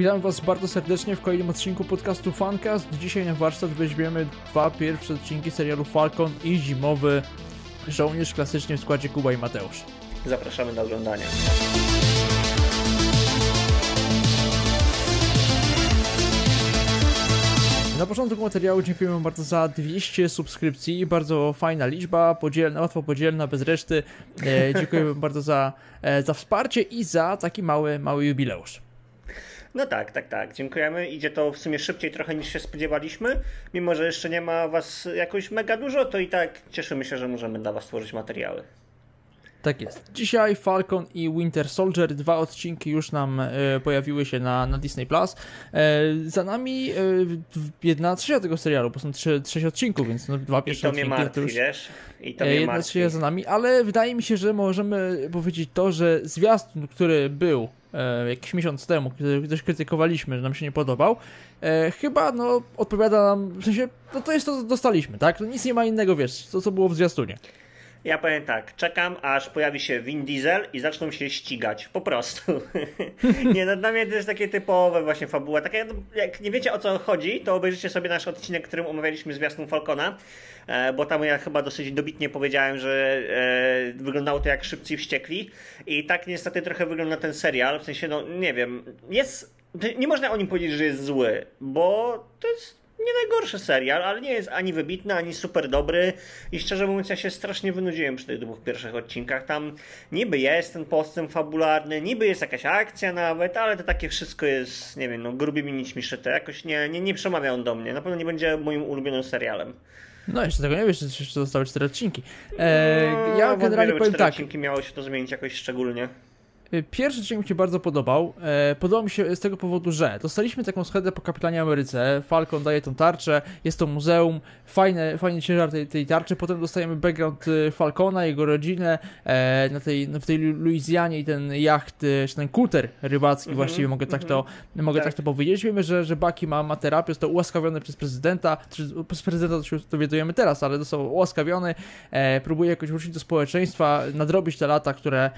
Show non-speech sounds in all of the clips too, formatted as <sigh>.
Witam Was bardzo serdecznie w kolejnym odcinku podcastu Fancast. Dzisiaj na warsztat weźmiemy dwa pierwsze odcinki serialu Falcon i zimowy żołnierz klasycznie w składzie Kuba i Mateusz. Zapraszamy do oglądania. Na początku materiału dziękujemy bardzo za 200 subskrypcji, bardzo fajna liczba, podzielna, łatwo podzielna, bez reszty. E, dziękujemy bardzo za, e, za wsparcie i za taki mały, mały jubileusz. No tak, tak, tak. Dziękujemy. Idzie to w sumie szybciej trochę niż się spodziewaliśmy. Mimo, że jeszcze nie ma was jakoś mega dużo, to i tak cieszymy się, że możemy dla was tworzyć materiały. Tak jest. Dzisiaj Falcon i Winter Soldier, dwa odcinki już nam e, pojawiły się na, na Disney Plus. E, za nami e, jedna trzecia tego serialu, bo są trzy, trzy odcinków, więc no, dwa pierwsze I to mnie odcinki martwi, to już. wiesz? I to E, mnie Jedna martwi. trzecia za nami, ale wydaje mi się, że możemy powiedzieć to, że zwiastun, który był e, jakiś miesiąc temu, który dość krytykowaliśmy, że nam się nie podobał, e, chyba no odpowiada nam, w sensie, no to jest to, co dostaliśmy, tak? No, nic nie ma innego, wiesz, to co było w zwiastunie. Ja powiem tak, czekam aż pojawi się Vin Diesel i zaczną się ścigać. Po prostu. <laughs> nie, no dla mnie to jest takie typowe właśnie fabuła. Takie, no, jak nie wiecie o co chodzi, to obejrzyjcie sobie nasz odcinek, w którym omawialiśmy zwiastun Falcona, e, bo tam ja chyba dosyć dobitnie powiedziałem, że e, wyglądało to jak szybcy wściekli. I tak niestety trochę wygląda ten serial. W sensie, no nie wiem, jest... Nie można o nim powiedzieć, że jest zły, bo to jest nie najgorszy serial, ale nie jest ani wybitny, ani super dobry. I szczerze mówiąc, ja się strasznie wynudziłem przy tych dwóch pierwszych odcinkach. Tam niby jest ten postęp fabularny, niby jest jakaś akcja nawet, ale to takie wszystko jest, nie wiem, no grubymi nićmi szyte. Jakoś nie, nie, nie przemawia on do mnie. Na pewno nie będzie moim ulubionym serialem. No jeszcze tego nie wiesz, jeszcze zostały cztery odcinki. E, No, ja generalnie powiem cztery tak, odcinki miało się to zmienić jakoś szczególnie. Pierwszy odcinek mi się bardzo podobał. E, podobał mi się z tego powodu, że dostaliśmy taką schedę po Kapitanie Ameryce. Falcon daje tą tarczę, jest to muzeum, fajny, fajny ciężar tej, tej tarczy. Potem dostajemy background e, Falcona, jego rodzinę e, na tej, w tej Lu- Luizjanie i ten jacht, e, czy ten kuter rybacki, Mhm, właściwie mogę tak to, mogę Tak. tak to powiedzieć. Wiemy, że, że Bucky ma, ma terapię, jest to ułaskawione przez prezydenta, przez prezydenta to się dowiadujemy teraz, ale został ułaskawiony, e, próbuje jakoś wrócić do społeczeństwa, nadrobić te lata, które,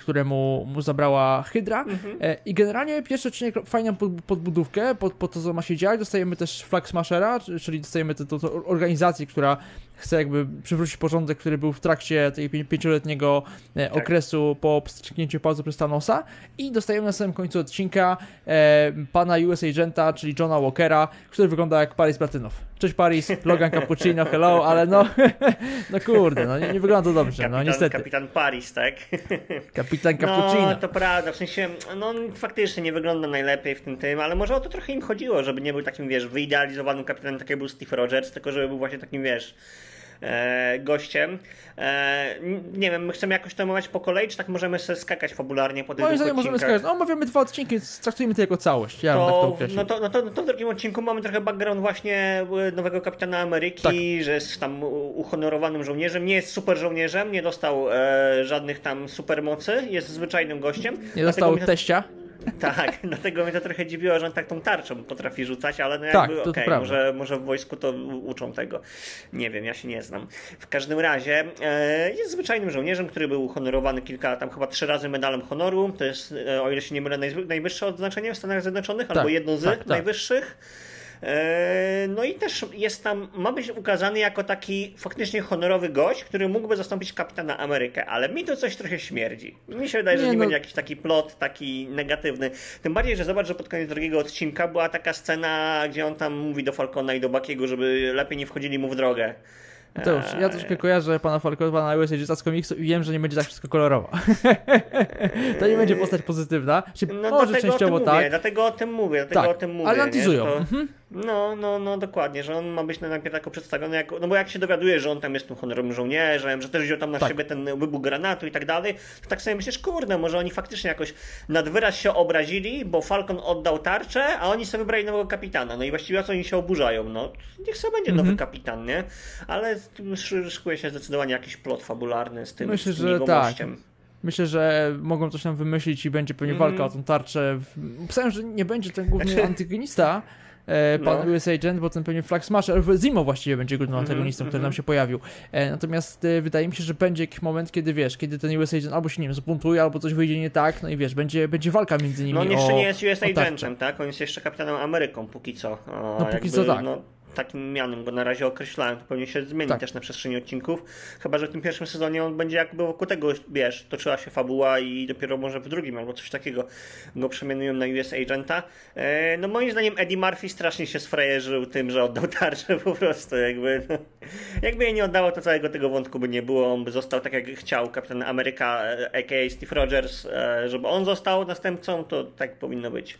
które mu, mu zabrała Hydra. E, I generalnie pierwszy odcinek fajną pod, podbudówkę pod, pod to, co ma się dziać. Dostajemy też Flag Smashera, czy- czyli dostajemy tę organizację, która chce jakby przywrócić porządek, który był w trakcie tej pię- pięcioletniego e, Tak. okresu po strzyknięciu pauzy przez Thanosa. I dostajemy na samym końcu odcinka e, pana US Agenta, czyli Johna Walkera, który wygląda jak Paris Platynow. Cześć Paris, Logan <laughs> Cappuccino, hello, ale no, <laughs> no kurde, no nie, nie wygląda to dobrze, Kapitan, no niestety. kapitan Paris, tak? Kapitan <laughs> Cappuccino. No, to prawda, w sensie, no on faktycznie nie wygląda najlepiej w tym tym, ale może o to trochę im chodziło, żeby nie był takim, wiesz, wyidealizowanym kapitanem, tak jak był Steve Rogers, tylko żeby był właśnie takim, wiesz, gościem. E, nie wiem, my chcemy jakoś to omawiać po kolei, czy tak możemy sobie skakać fabularnie po tych Moim zdaniem możemy skojarzyć. No, omawiamy dwa odcinki, więc traktujmy to jako całość. Ja bym tak to To, no, to, no, to, no to w drugim odcinku mamy trochę background właśnie e, nowego kapitana Ameryki, Tak. że jest tam uhonorowanym żołnierzem. Nie jest super żołnierzem, nie dostał e, żadnych tam supermocy, jest zwyczajnym gościem. Nie dostał to- teścia. Tak, <laughs> dlatego mnie to trochę dziwiło, że on tak tą tarczą potrafi rzucać, ale no Tak, jakby to okej, prawda. może, może w wojsku to uczą tego. Nie wiem, ja się nie znam. W każdym razie e, jest zwyczajnym żołnierzem, który był uhonorowany kilka, tam chyba trzy razy medalem honoru. To jest, e, o ile się nie mylę, najwyższe odznaczenie w Stanach Zjednoczonych, albo jedno z tak, tak. najwyższych. E, No i też jest tam, ma być ukazany jako taki faktycznie honorowy gość, który mógłby zastąpić kapitana Amerykę, ale mi to coś trochę śmierdzi. Mi się wydaje, że Nie, nie no- będzie jakiś taki plot, taki negatywny. Tym bardziej, że zobacz, że pod koniec drugiego odcinka była taka scena, gdzie on tam mówi do Falcona i do Bakiego, żeby lepiej nie wchodzili mu w drogę. Mateusz, ja troszkę kojarzę pana Falcona, pana Agenta z komiksu i wiem, że nie będzie tak wszystko kolorowo. <laughs> to nie będzie postać pozytywna. Czy No może częściowo mówię, tak. dlatego o tym mówię, dlatego Tak, o tym mówię. ale nie? antyzują. To- Mhm. No, no, no, dokładnie, że on ma być najpierw jako przedstawiony jako, no bo jak się dowiaduje, że on tam jest tym honorowym żołnierzem, że też wziął tam na Tak. siebie ten wybuch granatu i tak dalej, to tak sobie myślisz, kurde, może oni faktycznie jakoś nad wyraz się obrazili, bo Falcon oddał tarczę, a oni sobie wybrali nowego kapitana, no i właściwie o co oni się oburzają, no, niech sobie będzie Mhm. nowy kapitan, nie? Ale szy- szykuje się zdecydowanie jakiś plot fabularny z tym, Myślę, z tym że tak. Myślę, że mogą coś tam wymyślić i będzie pewnie walka o tą tarczę. Pisałem, że nie będzie ten główny Znaczy- antygonista, pan no. US Agent, bo ten pewnie Flag Smasher, Zimo właściwie będzie głównym mm -hmm, antagonistą, który mm -hmm. nam się pojawił. E, natomiast e, wydaje mi się, że będzie jakiś moment, kiedy wiesz, kiedy ten US Agent albo się, nie wiem, zbuntuje, albo coś wyjdzie nie tak, no i wiesz, będzie, będzie walka między nimi No on jeszcze o, nie jest US Agentem, tak? On jest jeszcze Kapitanem Ameryką póki co. O, no póki jakby, co tak. No, takim mianem go na razie określałem, to pewnie się zmieni tak. też na przestrzeni odcinków, chyba, że w tym pierwszym sezonie on będzie jakby wokół tego, wiesz, toczyła się fabuła i dopiero może w drugim albo coś takiego go przemianują na US Agenta. E, no moim zdaniem Eddie Murphy strasznie się sfrajerzył tym, że oddał tarczę <laughs> po prostu, jakby no, jakby jej nie oddało, to całego tego wątku by nie było, on by został tak jak chciał Kapitan Ameryka, a.k.a. E, Steve Rogers, e, żeby on został następcą, to tak powinno być.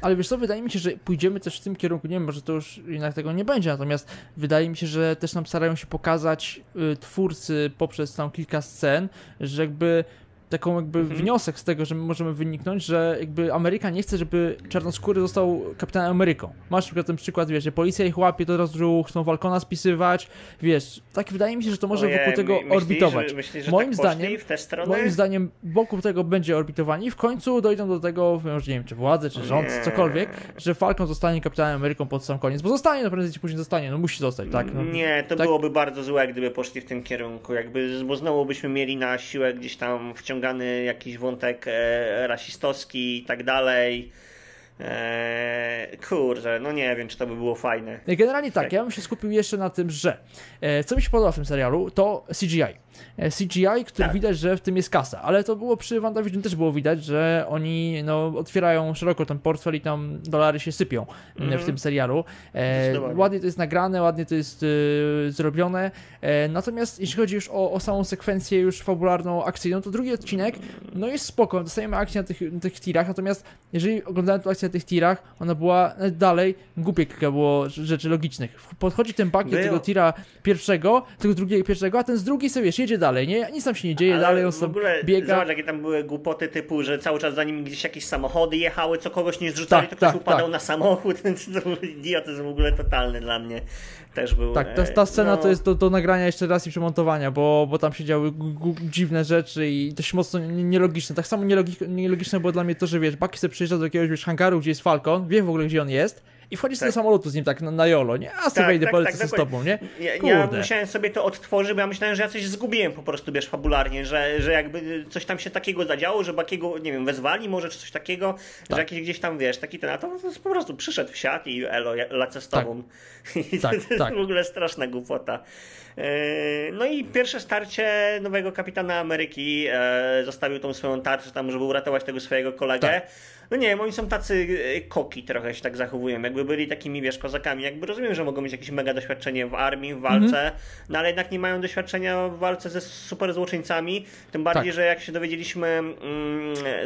Ale wiesz co, wydaje mi się, że pójdziemy też w tym kierunku, nie wiem, może to już jednak tego nie będzie, natomiast wydaje mi się, że też nam starają się pokazać y, twórcy poprzez tam kilka scen, że jakby taką jakby mhm. wniosek z tego, że my możemy wyniknąć, że jakby Ameryka nie chce, żeby czarnoskóry został kapitanem Ameryką. Masz na przykład ten przykład, wiesz, że policja ich łapie, to od razu chcą Falcona spisywać, wiesz, tak wydaje mi się, że to może wokół tego myślisz, orbitować. Że, myślisz, że moim tak zdaniem, w tę stronę? moim zdaniem wokół tego będzie orbitowanie i w końcu dojdą do tego, już nie wiem, czy władze, czy rząd, nie. cokolwiek, że Falcon zostanie kapitanem Ameryką pod sam koniec, bo zostanie, no prędzej czy później zostanie, no musi zostać, tak? No, nie, to tak? byłoby bardzo złe, gdyby poszli w tym kierunku, jakby, bo znowu byśmy mieli na siłę gdzieś tam wciągany jakiś wątek e, rasistowski i tak dalej. Eee, kurczę, no nie wiem, czy to by było fajne. Generalnie tak, ja bym się skupił jeszcze na tym, że e, co mi się podoba w tym serialu, to CGI. E, CGI, który tak. widać, że w tym jest kasa, ale to było przy WandaVision też było widać, że oni no, otwierają szeroko ten portfel i tam dolary się sypią mm -hmm. w mhm. tym serialu. E, ładnie to jest nagrane, ładnie to jest e, zrobione, natomiast jeśli chodzi już o, o, samą sekwencję już fabularną, akcyjną, to drugi odcinek, no jest spoko, dostajemy akcję na tych, na tych tirach, natomiast jeżeli oglądałem tę akcję na tych tirach, ona była dalej, głupie kilka było rzeczy logicznych. Podchodzi ten pakiet tego tira pierwszego, tego drugiego pierwszego, a ten z drugiej sobie wiesz, jedzie dalej, nie? Nic tam się nie dzieje, Ale dalej on w ogóle, biega. Zobacz, jakie tam były głupoty typu, że cały czas za nim gdzieś jakieś samochody jechały, co kogoś nie zrzucali, tak, to ktoś tak, upadał tak. na samochód, <laughs> idiotyzm w ogóle totalny dla mnie. Też był. Tak, ta, ta scena no... to jest do, do nagrania jeszcze raz i przemontowania, bo, bo tam się działy dziwne rzeczy i dość mocno nielogiczne. Tak samo nielogiczne było dla mnie to, że wiesz, Bucky sobie przyjeżdża do jakiegoś wiesz, hangaru, gdzie jest Falcon, wie w ogóle gdzie on jest, i wchodzisz tak. do samolotu z nim tak na, na jolo, nie? A sobie tak, wejdę, tak, polecę tak, z tobą, nie? Ja, ja, musiałem sobie to odtworzyć, bo ja myślałem, że ja coś zgubiłem po prostu, wiesz, fabularnie, że, że jakby coś tam się takiego zadziało, że Bakiego, nie wiem, wezwali może, czy coś takiego, tak. że jakiś gdzieś tam, wiesz, taki ten, a to, to po prostu przyszedł w siat i elo, lecę z tobą. Tak. <laughs> I tak, to jest tak. w ogóle straszna głupota. E, no i pierwsze starcie nowego kapitana Ameryki e, zostawił tą swoją tarczę tam, żeby uratować tego swojego kolegę. Tak no nie wiem, oni są tacy e, koki trochę się tak zachowują, jakby byli takimi, wiesz, kozakami, jakby rozumiem, że mogą mieć jakieś mega doświadczenie w armii, w walce, -hmm. no ale jednak nie mają doświadczenia w walce ze super złoczyńcami, tym bardziej, tak. że jak się dowiedzieliśmy, mm,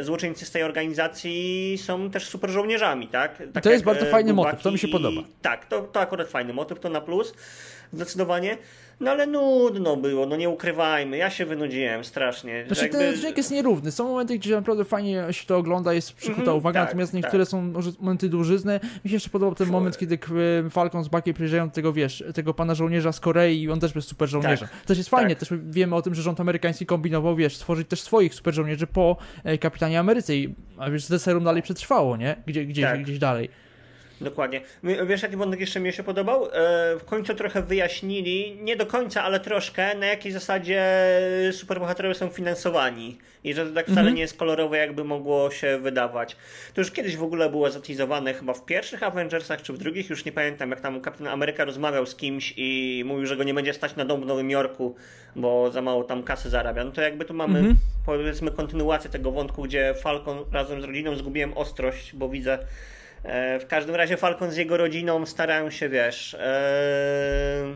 złoczyńcy z tej organizacji są też super żołnierzami, tak? tak to jest bardzo fajny motyw, to mi się podoba. Tak, to, to akurat fajny motyw, to na plus, zdecydowanie. No ale nudno było, no nie ukrywajmy, ja się wynudziłem strasznie. Znaczy jakby... ten odcinek jest nierówny, są momenty, gdzie naprawdę fajnie się to ogląda, jest przykuta mm uwaga, tak, natomiast niektóre tak. są momenty dłużyzny. Mi się jeszcze podobał ten moment, kiedy Falcon z Bucky przyjeżdżają tego, wiesz, tego pana żołnierza z Korei i on też jest super żołnierzem. Tak, też jest fajnie, tak. też wiemy o tym, że rząd amerykański kombinował, wiesz, stworzyć też swoich super żołnierzy po e, Kapitanie Ameryce i a wiesz, serum dalej przetrwało, nie? Gdzie, gdzieś, tak. gdzieś dalej. Dokładnie. Wiesz, jaki wątek jeszcze mi się podobał? E, w końcu trochę wyjaśnili, nie do końca, ale troszkę, na jakiej zasadzie superbohaterowie są finansowani. I że to tak wcale mhm. nie jest kolorowe, jakby mogło się wydawać. To już kiedyś w ogóle było zatizowane chyba w pierwszych Avengersach, czy w drugich, już nie pamiętam, jak tam Kapitan Ameryka rozmawiał z kimś i mówił, że go nie będzie stać na dom w Nowym Jorku, bo za mało tam kasy zarabia. No to jakby tu mamy, mhm. powiedzmy, kontynuację tego wątku, gdzie Falcon razem z rodziną zgubiłem ostrość, bo widzę w każdym razie Falcon z jego rodziną starają się, wiesz, e,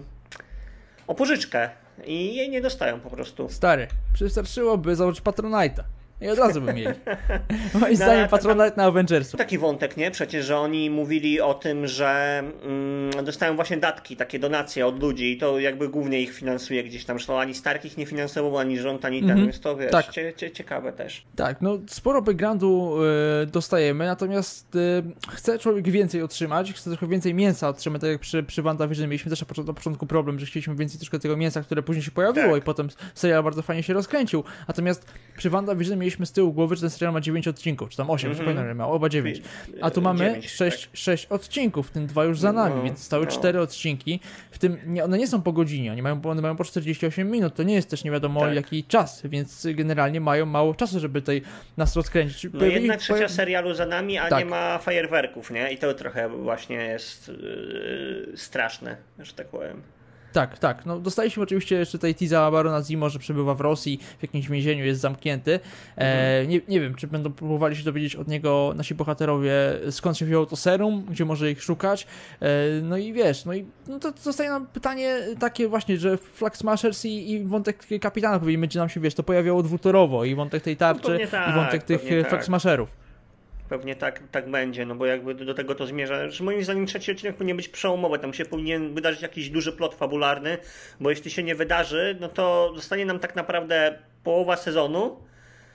o pożyczkę i jej nie dostają po prostu. Stary, przystarczyłoby założyć Patronite'a. I od razu by mieli. <laughs> Moim no, zdaniem patronat na Avengersu. Taki wątek, nie? Przecież, że oni mówili o tym, że mm, dostają właśnie datki, takie donacje od ludzi i to jakby głównie ich finansuje gdzieś tam. Zresztą ani Starkich nie finansował, ani rząd, ani ten, mm -hmm. więc to wiesz, tak. cie, cie, ciekawe też. Tak, no sporo backgroundu y, dostajemy, natomiast y, chce człowiek więcej otrzymać, chce trochę więcej mięsa otrzymać, tak jak przy, przy WandaVision mieliśmy też na początku problem, że chcieliśmy więcej troszkę tego mięsa, które później się pojawiło tak. i potem serial bardzo fajnie się rozkręcił. Natomiast przy WandaVision mieliśmy z tyłu głowy, że ten serial ma 9 odcinków, czy tam 8, mm -hmm. że miał, oba 9. A tu mamy 9, 6, tak. 6 odcinków, w tym dwa już za nami, no, więc zostały no. 4 odcinki. W tym nie, one nie są po godzinie, oni mają, one mają po 48 minut, to nie jest też nie wiadomo tak. jaki czas, więc generalnie mają mało czasu, żeby tej nas rozkręcić. No jednak trzecia serialu za nami, a tak. nie ma fajerwerków, nie? I to trochę właśnie jest yy, straszne, że tak powiem. Tak, tak. No, dostaliśmy oczywiście jeszcze tutaj teasa Barona Zimo, że przebywa w Rosji, w jakimś więzieniu, jest zamknięty. E, mhm. nie, nie wiem, czy będą próbowali się dowiedzieć od niego nasi bohaterowie, skąd się wzięło to serum, gdzie może ich szukać. E, no i wiesz, no i no to zostaje nam pytanie takie właśnie, że Flag Smashers i, i wątek kapitana powinien będzie nam się, wiesz, to pojawiało dwutorowo i wątek tej tarczy, no tak, i wątek tych Flag tak. Smasherów. Pewnie tak, tak będzie, no bo jakby do tego to zmierza. Że moim zdaniem trzeci odcinek powinien być przełomowy, tam się powinien wydarzyć jakiś duży plot fabularny, bo jeśli się nie wydarzy, no to zostanie nam tak naprawdę połowa sezonu,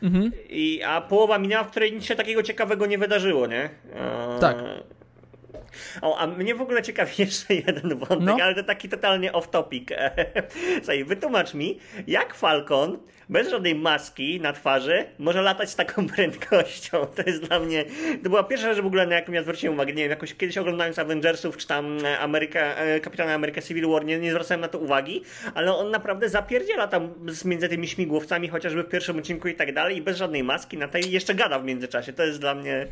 mhm. i, a połowa minęła, w której nic się takiego ciekawego nie wydarzyło, nie? tak. O, a mnie w ogóle ciekawi <laughs> jeszcze jeden wątek, no. ale to taki totalnie off topic. <laughs> Słuchaj, wytłumacz mi, jak Falcon bez żadnej maski na twarzy może latać z taką <laughs> prędkością. To jest dla mnie. To była pierwsza rzecz w ogóle, na jaką ja zwróciłem uwagę. Nie wiem, jakoś kiedyś oglądając Avengersów, czy tam Ameryka, e, Kapitana Ameryka Civil War, nie, nie zwracałem na to uwagi, ale on naprawdę zapierdziela tam między tymi śmigłowcami, chociażby w pierwszym odcinku i tak dalej, i bez żadnej maski na tej jeszcze gada w międzyczasie. To jest dla mnie.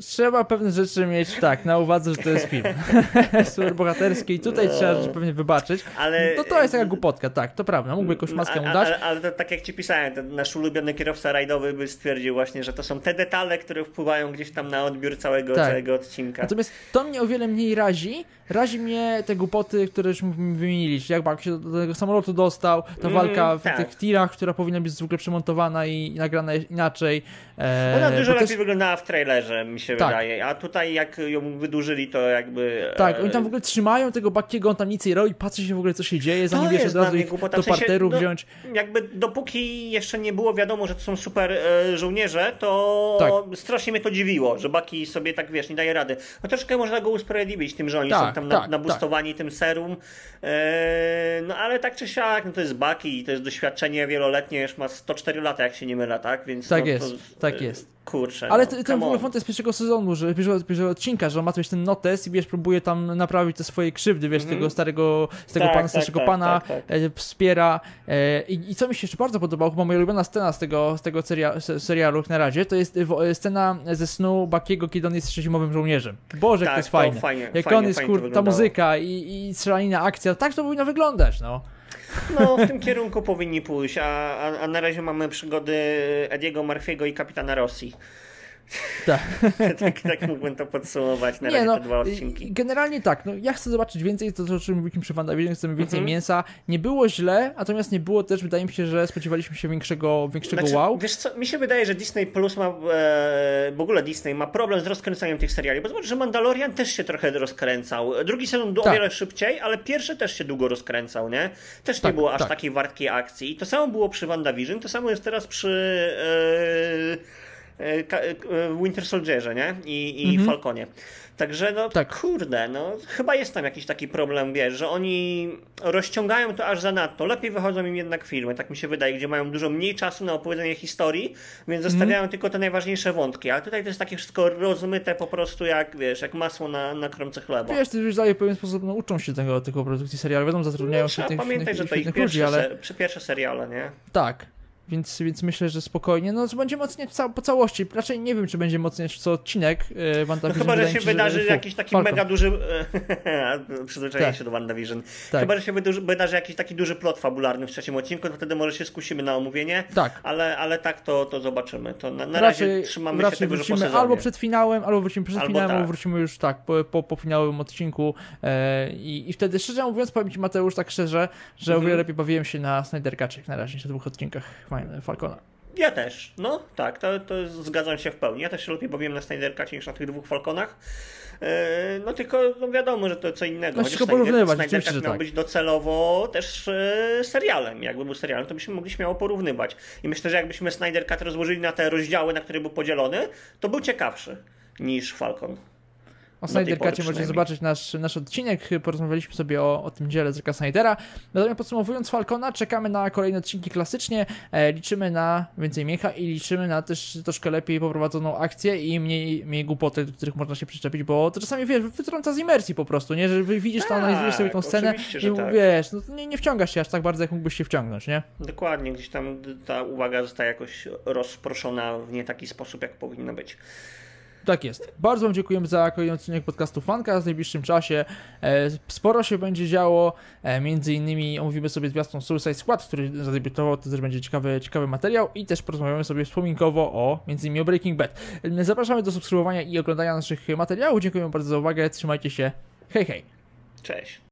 Trzeba pewne rzeczy mieć tak na uwadze, że to jest film <laughs> <laughs> superbohaterski i tutaj no. trzeba pewnie wybaczyć. Ale... No to jest taka głupotka, tak, to prawda. Mógłby jakąś maskę mu dać ale to, tak jak ci pisałem, ten nasz ulubiony kierowca rajdowy by stwierdził właśnie, że to są te detale, które wpływają gdzieś tam na odbiór całego, tak. całego odcinka. Natomiast to mnie o wiele mniej razi, razi mnie te głupoty, które już wymieniliście, jak się do tego samolotu dostał, ta mm, walka w tak. tych tirach, która powinna być zwykle przemontowana i nagrana inaczej. E, Ona dużo lepiej też... wyglądała w trailerze, mi się tak. wydaje, a tutaj jak ją wydłużyli, to jakby... Tak, oni tam w ogóle trzymają tego Bakiego, on tam nic nie robi, patrzy się w ogóle co się dzieje, zanim wiesz od razu ich do parteru no, wziąć. Jakby dopóki jeszcze nie było wiadomo, że to są super e, żołnierze, to tak. strasznie mnie to dziwiło, że Baki sobie tak, wiesz, nie daje rady. No troszkę można go usprawiedliwić tym, że oni tak, są tam tak, nabustowani tak. tym serum, e, no ale tak czy siak, no to jest Baki i to jest doświadczenie wieloletnie, już ma 104 lata, jak się nie myla, tak? Więc tak no, jest, to, tak jest. Kurczę. Ale no, ten w ogóle wątek z pierwszego sezonu, że pierwszego, pierwszego odcinka, że on ma też ten notes i wiesz, próbuje tam naprawić te swoje krzywdy, wiesz, mm -hmm. tego starego, z tego tak, pana, starszego tak, pana, tak, tak. E, wspiera. E, i, I co mi się jeszcze bardzo podobało, chyba moja ulubiona scena z tego, z tego seria, serialu na razie, to jest scena ze snu Bakiego, kiedy on jest jeszcze zimowym żołnierzem. Boże, jak to jest tak, fajne. Fajnie, jak fajnie, on jest, kur, ta muzyka i, i strzelanina, akcja, tak to powinno wyglądać, no. No, w tym kierunku powinni pójść, a, a, a na razie mamy przygody Ediego Marfiego i kapitana Rosji. <laughs> Tak. tak, tak mógłbym to podsumować na razie no, te dwa odcinki. Generalnie tak, no ja chcę zobaczyć więcej, to o czym mówiliśmy przy WandaVision, chcemy więcej mm -hmm. mięsa. Nie było źle, natomiast nie było też, wydaje mi się, że spodziewaliśmy się większego, większego znaczy, wow. Wiesz co, mi się wydaje, że Disney Plus ma, e, w ogóle Disney ma problem z rozkręcaniem tych seriali, bo zobacz, że Mandalorian też się trochę rozkręcał. Drugi sezon tak. o wiele szybciej, ale pierwszy też się długo rozkręcał, nie? Też tak, nie było aż tak. takiej wartkiej akcji. I to samo było przy WandaVision, to samo jest teraz przy... E, Winter Soldierze, nie? I, i mhm. Falconie. Także no tak. kurde, no chyba jest tam jakiś taki problem, wiesz, że oni rozciągają to aż za nadto. Lepiej wychodzą im jednak filmy, tak mi się wydaje, gdzie mają dużo mniej czasu na opowiedzenie historii, więc mhm. zostawiają tylko te najważniejsze wątki. Ale tutaj to jest takie wszystko rozmyte po prostu jak, wiesz, jak masło na, na kromce chleba. Wiesz, to już daje w pewien sposób, no uczą się tego, tego produkcji serialu, wiadomo, zatrudniają no, się tych pamiętaj, że to ich pierwsze, ludzi, ale... pierwsze seriale, nie? Tak, więc, więc myślę, że spokojnie. No, będziemy oceniać ca po całości. Raczej nie wiem, czy będzie oceniać co odcinek yy, WandaVision. No chyba, że się wydarzy że, jakiś taki Falcon. mega duży. <laughs> Przyzwyczajenie tak. się do WandaVision. Tak. Chyba, że się wydarzy jakiś taki duży plot fabularny w trzecim odcinku, to wtedy może się skusimy na omówienie. Tak. Ale, ale tak to, to zobaczymy. To na, na razie raczej, trzymamy raczej się tego, wrócimy albo przed finałem, albo wrócimy przed albo finałem, tak. albo wrócimy już tak, po, po, po finałowym odcinku. E, i, I wtedy, szczerze mówiąc, powiem Ci Mateusz tak szczerze, że mhm. o wiele lepiej bawiłem się na Snyder na razie, na dwóch odcinkach Falcona. Ja też, no tak, to, to zgadzam się w pełni. Ja też się lepiej bawiłem na Snyder Cutie niż na tych dwóch Falconach. E, no tylko no wiadomo, że to co innego. No, Chociaż porównywać, Snyder Cut miał tak. być docelowo też e, serialem. Jakby był serialem, to byśmy mogli śmiało porównywać. I myślę, że jakbyśmy Snyder Cut rozłożyli na te rozdziały, na które był podzielony, to był ciekawszy niż Falcon. O Snyder Cutie możecie zobaczyć nasz, nasz odcinek. Porozmawialiśmy sobie o, o tym dziele Zacka Snydera. Natomiast podsumowując Falcona, czekamy na kolejne odcinki klasycznie. E, liczymy na więcej miecha i liczymy na też troszkę lepiej poprowadzoną akcję i mniej, mniej głupoty, do których można się przyczepić, bo to czasami wiesz, wytrąca z imersji po prostu, nie? Że widzisz to, tak, analizujesz sobie tą scenę i tak. wiesz, no, nie, nie wciągasz się aż tak bardzo, jak mógłbyś się wciągnąć, nie? Dokładnie, gdzieś tam ta uwaga zostaje jakoś rozproszona w nie taki sposób, jak powinno być. Tak jest. Bardzo Wam dziękujemy za kolejny odcinek podcastu Fanka. W najbliższym czasie e, sporo się będzie działo. E, między innymi omówimy sobie zwiastun Suicide Squad, który zadebiutował. To też będzie ciekawy, ciekawy materiał. I też porozmawiamy sobie wspominkowo o między innymi o Breaking Bad. E, zapraszamy do subskrybowania i oglądania naszych materiałów. Dziękuję bardzo za uwagę. Trzymajcie się. Hej, hej. Cześć.